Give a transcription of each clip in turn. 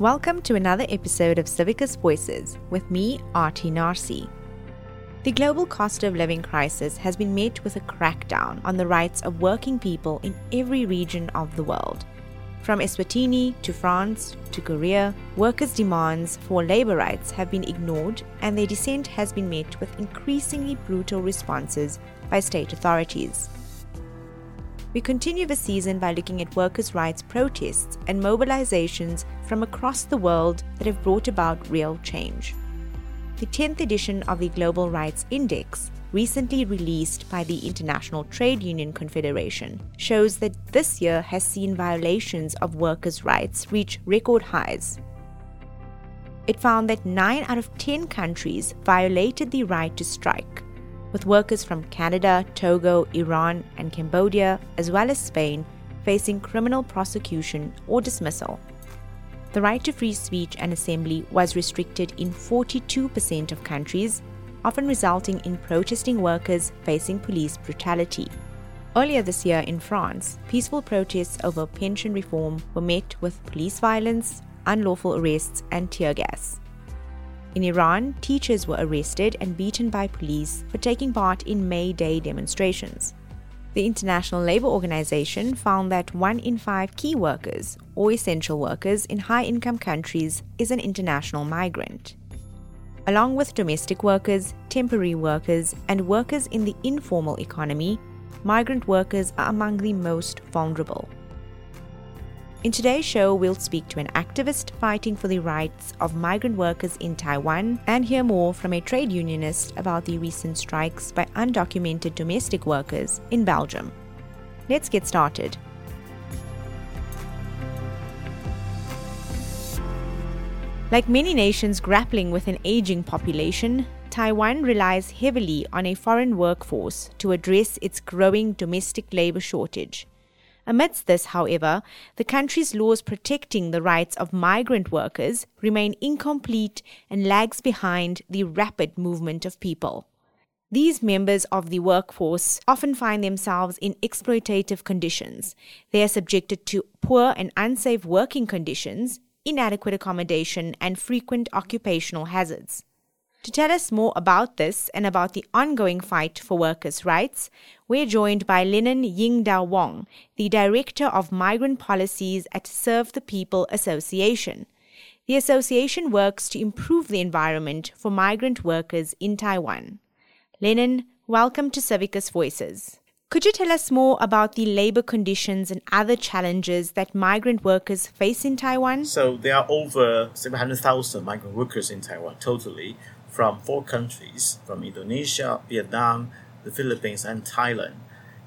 Welcome to another episode of Civicus Voices with me, Aarti Narsee. The global cost of living crisis has been met with a crackdown on the rights of working people in every region of the world. From Eswatini to France to Korea, workers' demands for labor rights have been ignored and their dissent has been met with increasingly brutal responses by state authorities. We continue the season by looking at workers' rights protests and mobilizations from across the world that have brought about real change. The 10th edition of the Global Rights Index, recently released by the International Trade Union Confederation, shows that this year has seen violations of workers' rights reach record highs. It found that 9 out of 10 countries violated the right to strike with workers from Canada, Togo, Iran, and Cambodia, as well as Spain, facing criminal prosecution or dismissal. The right to free speech and assembly was restricted in 42% of countries, often resulting in protesting workers facing police brutality. Earlier this year in France, peaceful protests over pension reform were met with police violence, unlawful arrests, and tear gas. In Iran, teachers were arrested and beaten by police for taking part in May Day demonstrations. The International Labour Organization found that one in five key workers, or essential workers, in high income countries is an international migrant. Along with domestic workers, temporary workers, and workers in the informal economy, migrant workers are among the most vulnerable. In today's show, we'll speak to an activist fighting for the rights of migrant workers in Taiwan and hear more from a trade unionist about the recent strikes by undocumented domestic workers in Belgium. Let's get started. Like many nations grappling with an aging population, Taiwan relies heavily on a foreign workforce to address its growing domestic labor shortage. Amidst this, however, the country's laws protecting the rights of migrant workers remain incomplete and lags behind the rapid movement of people. These members of the workforce often find themselves in exploitative conditions. They are subjected to poor and unsafe working conditions, inadequate accommodation, and frequent occupational hazards. To tell us more about this and about the ongoing fight for workers' rights, we're joined by Lennon Ying Dah Wong, the Director of Migrant Policies at Serve the People Association. The association works to improve the environment for migrant workers in Taiwan. Lennon, welcome to Civicus Voices. Could you tell us more about the labor conditions and other challenges that migrant workers face in Taiwan? So, there are over 700,000 migrant workers in Taiwan totally, from four countries from Indonesia, Vietnam, the Philippines, and Thailand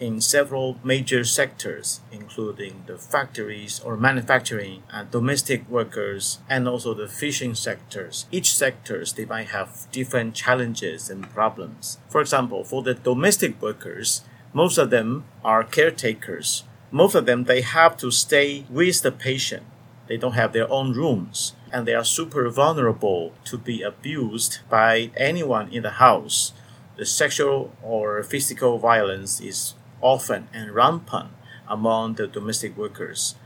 in several major sectors, including the factories or manufacturing and domestic workers, and also the fishing sectors. Each sectors they might have different challenges and problems. For example, for the domestic workers, most of them are caretakers. Most of them they have to stay with the patient. They don't have their own rooms and they are super vulnerable to be abused by anyone in the house. The sexual or physical violence is often and rampant among the domestic workers.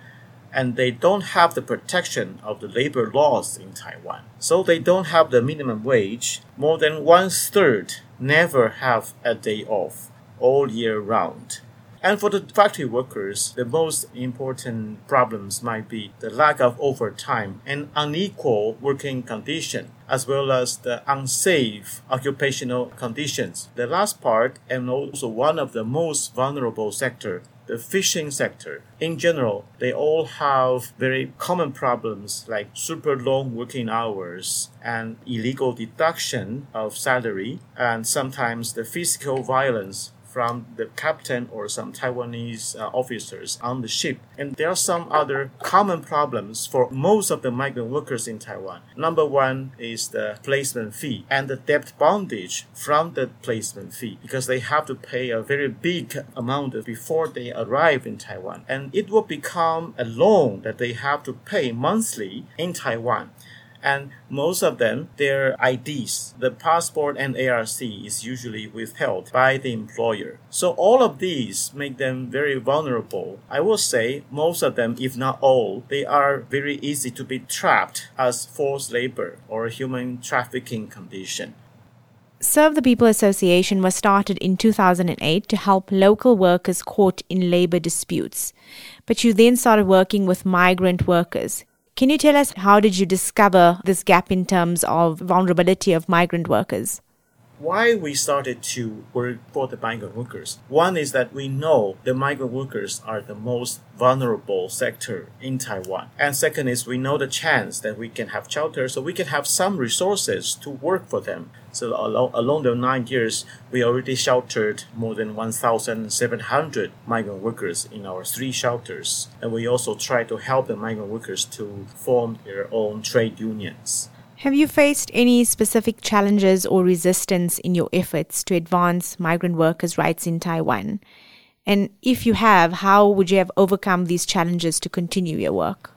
And they don't have the protection of the labor laws in Taiwan. So they don't have the minimum wage. More than one third never have a day off all year round. And for the factory workers, the most important problems might be the lack of overtime and unequal working condition, as well as the unsafe occupational conditions. The last part, and also one of the most vulnerable sector, the fishing sector. In general, they all have very common problems like super long working hours and illegal deduction of salary, and sometimes the physical violence from the captain or some Taiwanese uh, officers on the ship. And there are some other common problems for most of the migrant workers in Taiwan. Number one is the placement fee and the debt bondage from the placement fee because they have to pay a very big amount before they arrive in Taiwan. And it will become a loan that they have to pay monthly in Taiwan And most of them, their IDs, the passport and ARC is usually withheld by the employer. So all of these make them very vulnerable. I will say most of them, if not all, they are very easy to be trapped as forced labor or human trafficking condition. Serve the People Association was started in 2008 to help local workers caught in labor disputes. But you then started working with migrant workers. Can you tell us how did you discover this gap in terms of vulnerability of migrant workers? why we started to work for the migrant workers. One is that we know the migrant workers are the most vulnerable sector in Taiwan. And second is we know the chance that we can have shelter so we can have some resources to work for them. So along, along the nine years, we already sheltered more than 1,700 migrant workers in our three shelters. And we also try to help the migrant workers to form their own trade unions. Have you faced any specific challenges or resistance in your efforts to advance migrant workers' rights in Taiwan? And if you have, how would you have overcome these challenges to continue your work?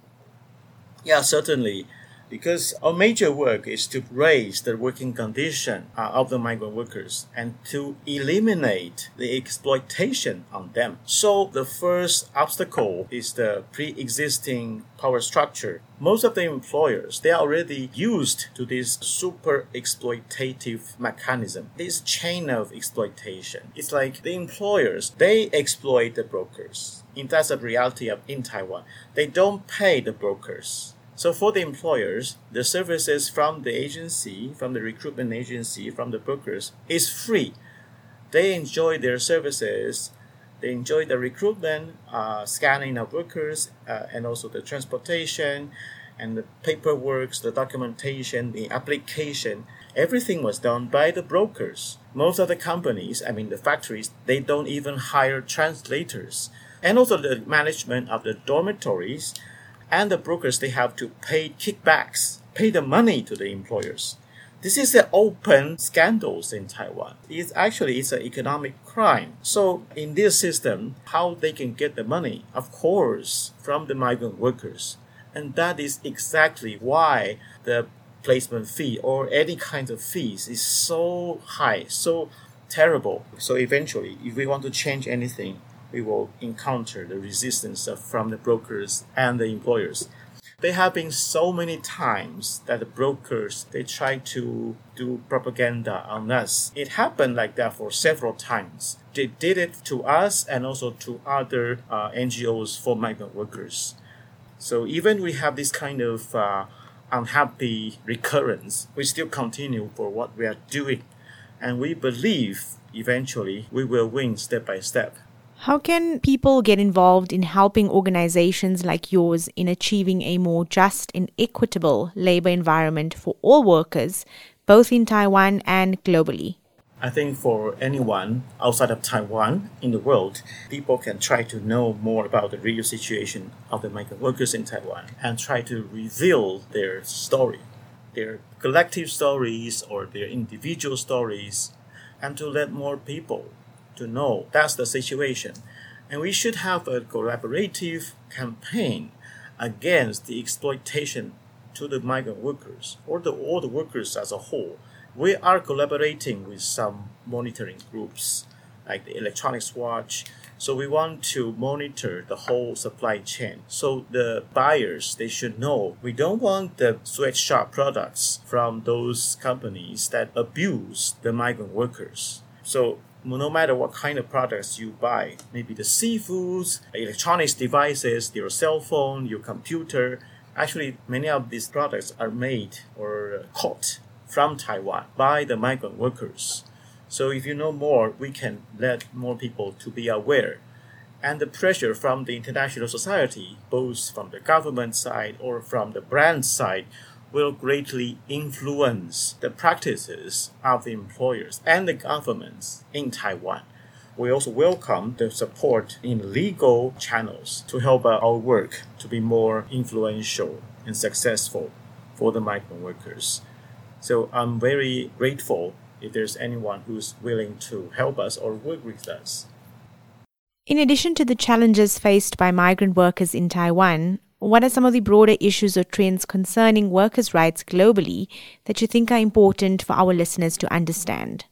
Yeah, certainly because our major work is to raise the working condition uh, of the migrant workers and to eliminate the exploitation on them. So the first obstacle is the pre-existing power structure. Most of the employers, they are already used to this super exploitative mechanism, this chain of exploitation. It's like the employers, they exploit the brokers. And that's the reality of in Taiwan. They don't pay the brokers so for the employers, the services from the agency, from the recruitment agency, from the brokers is free. They enjoy their services. They enjoy the recruitment, uh, scanning of workers, uh, and also the transportation, and the paperwork, the documentation, the application. Everything was done by the brokers. Most of the companies, I mean the factories, they don't even hire translators. And also the management of the dormitories and the brokers they have to pay kickbacks, pay the money to the employers. This is an open scandals in Taiwan. It's actually it's an economic crime. So in this system, how they can get the money, of course, from the migrant workers. And that is exactly why the placement fee or any kind of fees is so high, so terrible. So eventually, if we want to change anything, we will encounter the resistance from the brokers and the employers. There have been so many times that the brokers they try to do propaganda on us. It happened like that for several times. They did it to us and also to other uh, NGOs for migrant workers. So even we have this kind of uh, unhappy recurrence, we still continue for what we are doing, and we believe eventually we will win step by step. How can people get involved in helping organizations like yours in achieving a more just and equitable labor environment for all workers, both in Taiwan and globally? I think for anyone outside of Taiwan in the world, people can try to know more about the real situation of the migrant workers in Taiwan and try to reveal their story, their collective stories or their individual stories, and to let more people to know that's the situation. And we should have a collaborative campaign against the exploitation to the migrant workers or the all the workers as a whole. We are collaborating with some monitoring groups like the Electronics Watch. So we want to monitor the whole supply chain. So the buyers they should know we don't want the sweatshop products from those companies that abuse the migrant workers. So no matter what kind of products you buy, maybe the seafoods, electronics devices, your cell phone, your computer, actually many of these products are made or caught from Taiwan by the migrant workers. So if you know more, we can let more people to be aware. And the pressure from the international society, both from the government side or from the brand side, will greatly influence the practices of the employers and the governments in Taiwan. We also welcome the support in legal channels to help uh, our work to be more influential and successful for the migrant workers. So I'm very grateful if there's anyone who's willing to help us or work with us. In addition to the challenges faced by migrant workers in Taiwan, what are some of the broader issues or trends concerning workers' rights globally that you think are important for our listeners to understand?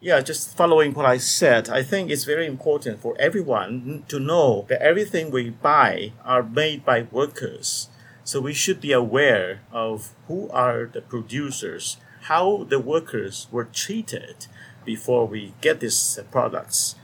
Yeah, just following what I said, I think it's very important for everyone to know that everything we buy are made by workers. So we should be aware of who are the producers, how the workers were treated before we get these products.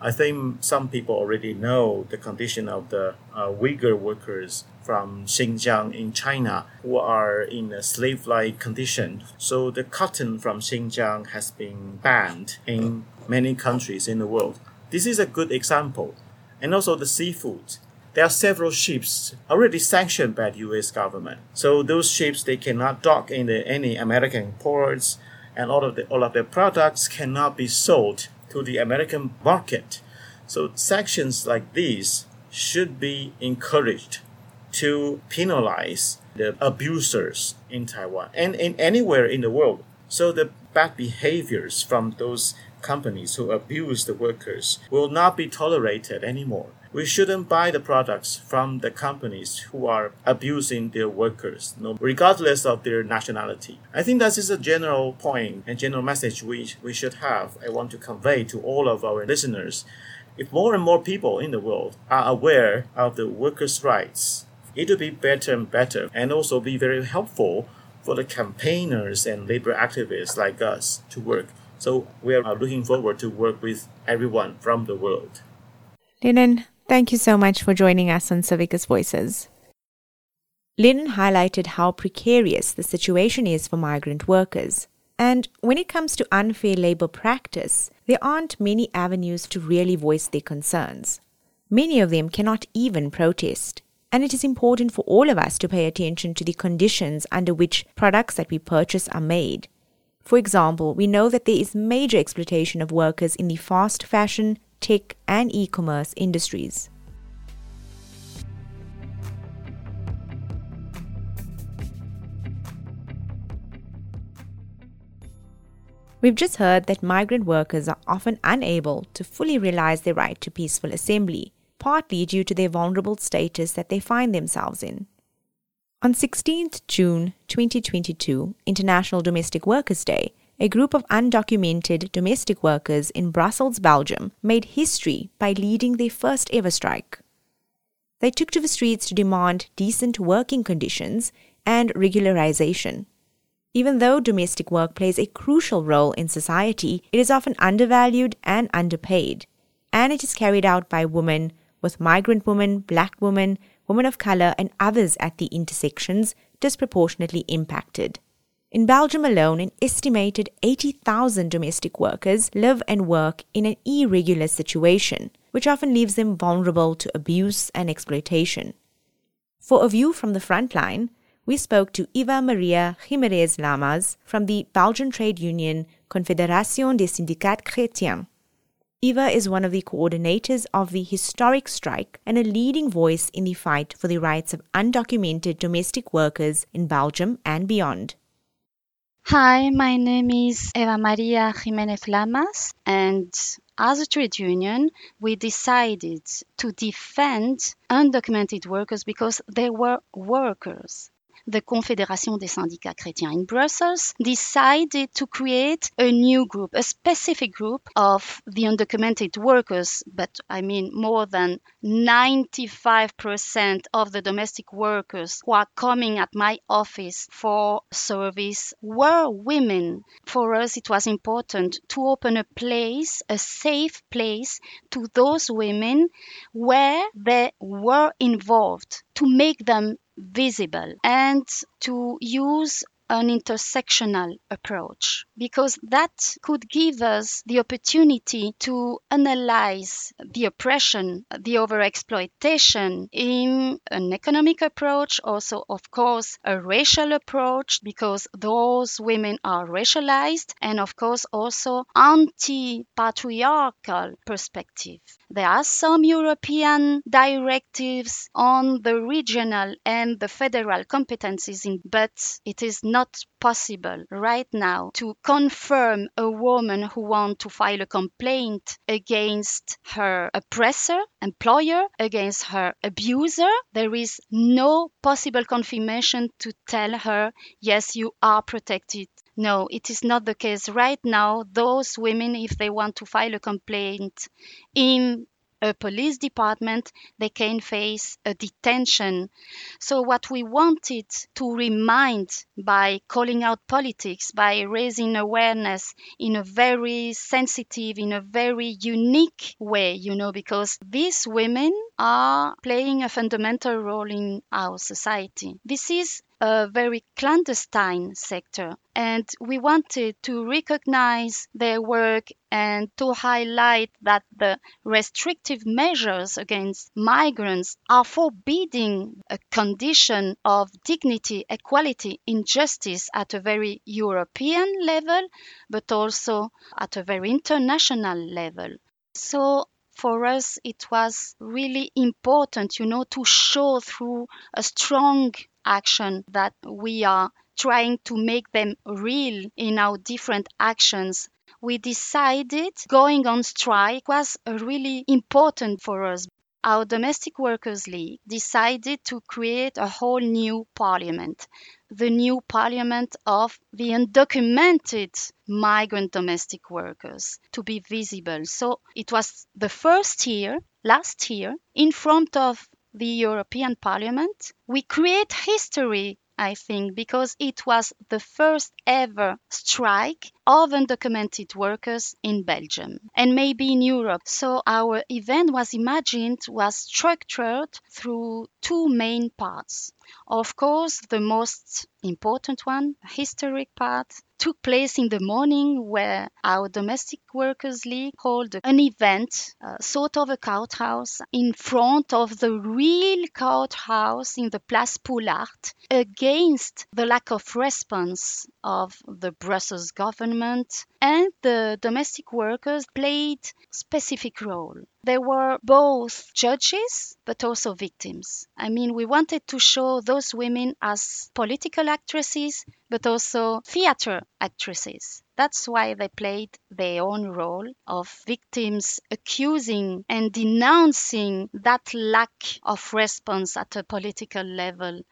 I think some people already know the condition of the uh, Uyghur workers from Xinjiang in China who are in a slave like condition. So the cotton from Xinjiang has been banned in many countries in the world. This is a good example. And also the seafood. There are several ships already sanctioned by the US government. So those ships they cannot dock in the, any American ports and all of the all of their products cannot be sold to the American market. So sanctions like these should be encouraged to penalize the abusers in Taiwan and in anywhere in the world. So the bad behaviors from those companies who abuse the workers will not be tolerated anymore. We shouldn't buy the products from the companies who are abusing their workers, regardless of their nationality. I think that is a general point and general message we, we should have. I want to convey to all of our listeners. If more and more people in the world are aware of the workers' rights, it will be better and better and also be very helpful for the campaigners and labor activists like us to work. So we are looking forward to work with everyone from the world. Lennon, thank you so much for joining us on Civicus Voices. Lennon highlighted how precarious the situation is for migrant workers. And when it comes to unfair labor practice, there aren't many avenues to really voice their concerns. Many of them cannot even protest. And it is important for all of us to pay attention to the conditions under which products that we purchase are made. For example, we know that there is major exploitation of workers in the fast fashion, tech, and e commerce industries. We've just heard that migrant workers are often unable to fully realize their right to peaceful assembly partly due to their vulnerable status that they find themselves in. On 16th June 2022, International Domestic Workers' Day, a group of undocumented domestic workers in Brussels, Belgium, made history by leading their first ever strike. They took to the streets to demand decent working conditions and regularization. Even though domestic work plays a crucial role in society, it is often undervalued and underpaid, and it is carried out by women with migrant women, black women, women of color, and others at the intersections disproportionately impacted. In Belgium alone, an estimated 80,000 domestic workers live and work in an irregular situation, which often leaves them vulnerable to abuse and exploitation. For a view from the front line, we spoke to Eva Maria Jimenez Lamas from the Belgian trade union Confédération des syndicats chrétiens. Eva is one of the coordinators of the historic strike and a leading voice in the fight for the rights of undocumented domestic workers in Belgium and beyond. Hi, my name is Eva Maria Jimenez Lamas, and as a trade union, we decided to defend undocumented workers because they were workers the Confédération des syndicats chrétiens in Brussels decided to create a new group, a specific group of the undocumented workers, but I mean more than 95% of the domestic workers who are coming at my office for service were women. For us, it was important to open a place, a safe place to those women where they were involved to make them visible and to use an intersectional approach because that could give us the opportunity to analyze the oppression, the overexploitation in an economic approach, also, of course, a racial approach because those women are racialized, and of course, also anti patriarchal perspective. There are some European directives on the regional and the federal competencies, in, but it is not not possible right now to confirm a woman who wants to file a complaint against her oppressor, employer, against her abuser. There is no possible confirmation to tell her, yes, you are protected no, it is not the case right now. Those women, if they want to file a complaint in a police department, they can face a detention. So, what we wanted to remind by calling out politics, by raising awareness in a very sensitive, in a very unique way, you know, because these women are playing a fundamental role in our society. This is a very clandestine sector. And we wanted to recognize their work and to highlight that the restrictive measures against migrants are forbidding a condition of dignity, equality, injustice at a very European level, but also at a very international level. So for us, it was really important, you know, to show through a strong action that we are trying to make them real in our different actions we decided going on strike was really important for us. Our Domestic Workers League decided to create a whole new parliament, the new parliament of the undocumented migrant domestic workers to be visible. So it was the first year, last year, in front of the European Parliament, we create history, I think, because it was the first ever strike of undocumented workers in Belgium and maybe in Europe. So our event was imagined, was structured through two main parts. Of course, the most important one, historic part, took place in the morning where our domestic workers league held an event, uh, sort of a courthouse, in front of the real courthouse in the Place Poelaert against the lack of response of the Brussels government and the domestic workers played specific role. They were both judges but also victims. I mean, we wanted to show those women as political actresses but also theater actresses. That's why they played their own role of victims accusing and denouncing that lack of response at a political level.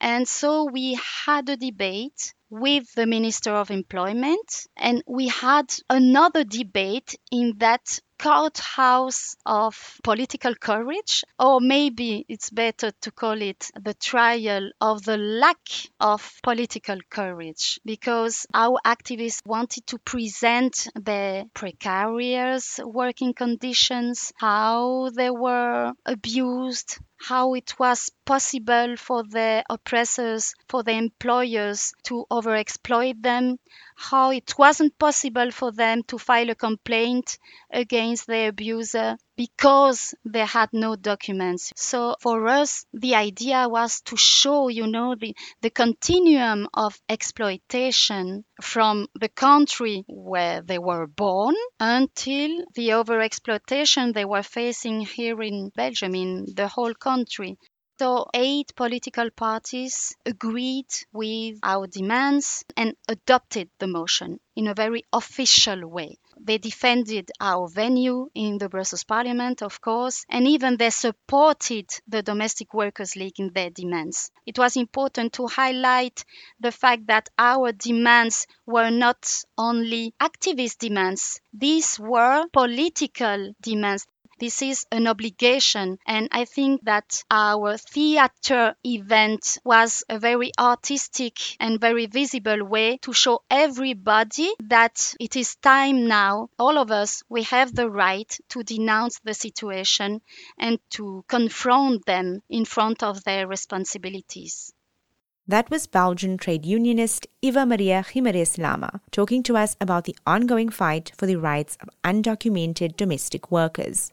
And so we had a debate with the Minister of Employment, and we had another debate in that courthouse of political courage, or maybe it's better to call it the trial of the lack of political courage, because our activists wanted to present their precarious working conditions, how they were abused, how it was possible for the oppressors, for the employers to overexploit them, how it wasn't possible for them to file a complaint against the abuser because they had no documents. So for us, the idea was to show, you know, the, the continuum of exploitation from the country where they were born until the overexploitation they were facing here in Belgium, in the whole country. So, eight political parties agreed with our demands and adopted the motion in a very official way. They defended our venue in the Brussels Parliament, of course, and even they supported the Domestic Workers League in their demands. It was important to highlight the fact that our demands were not only activist demands, these were political demands. This is an obligation, and I think that our theater event was a very artistic and very visible way to show everybody that it is time now, all of us, we have the right to denounce the situation and to confront them in front of their responsibilities. That was Belgian trade unionist Eva Maria Jimenez Lama talking to us about the ongoing fight for the rights of undocumented domestic workers.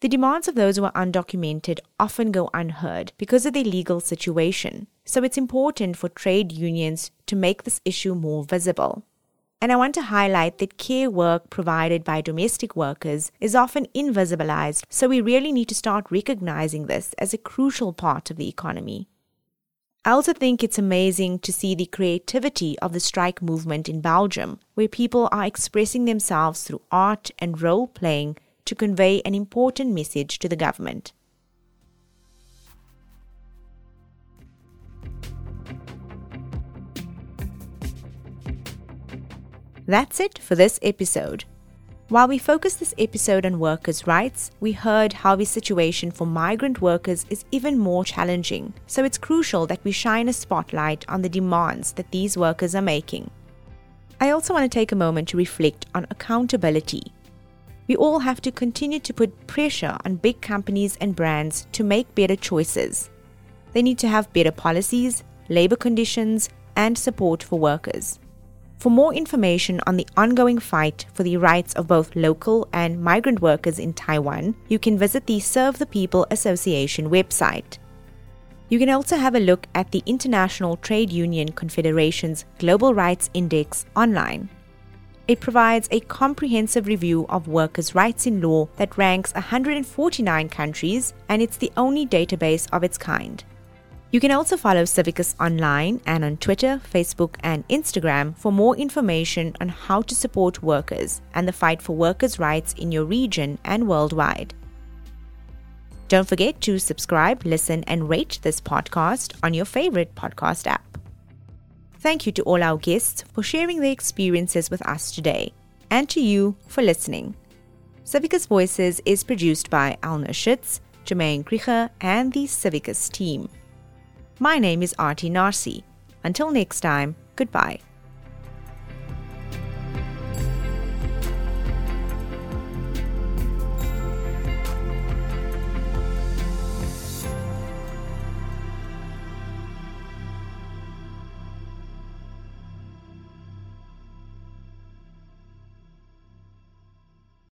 The demands of those who are undocumented often go unheard because of their legal situation, so it's important for trade unions to make this issue more visible. And I want to highlight that care work provided by domestic workers is often invisibilized, so we really need to start recognizing this as a crucial part of the economy. I also think it's amazing to see the creativity of the strike movement in Belgium, where people are expressing themselves through art and role playing to convey an important message to the government. That's it for this episode. While we focus this episode on workers' rights, we heard how the situation for migrant workers is even more challenging, so it's crucial that we shine a spotlight on the demands that these workers are making. I also want to take a moment to reflect on accountability. We all have to continue to put pressure on big companies and brands to make better choices. They need to have better policies, labor conditions, and support for workers. For more information on the ongoing fight for the rights of both local and migrant workers in Taiwan, you can visit the Serve the People Association website. You can also have a look at the International Trade Union Confederation's Global Rights Index online. It provides a comprehensive review of workers' rights in law that ranks 149 countries, and it's the only database of its kind. You can also follow Civicus online and on Twitter, Facebook, and Instagram for more information on how to support workers and the fight for workers' rights in your region and worldwide. Don't forget to subscribe, listen, and rate this podcast on your favorite podcast app. Thank you to all our guests for sharing their experiences with us today, and to you for listening. Civicus Voices is produced by Elna Schutz, Jamaine Krige, and the Civicus team. My name is Aarti Narsee. Until next time, goodbye.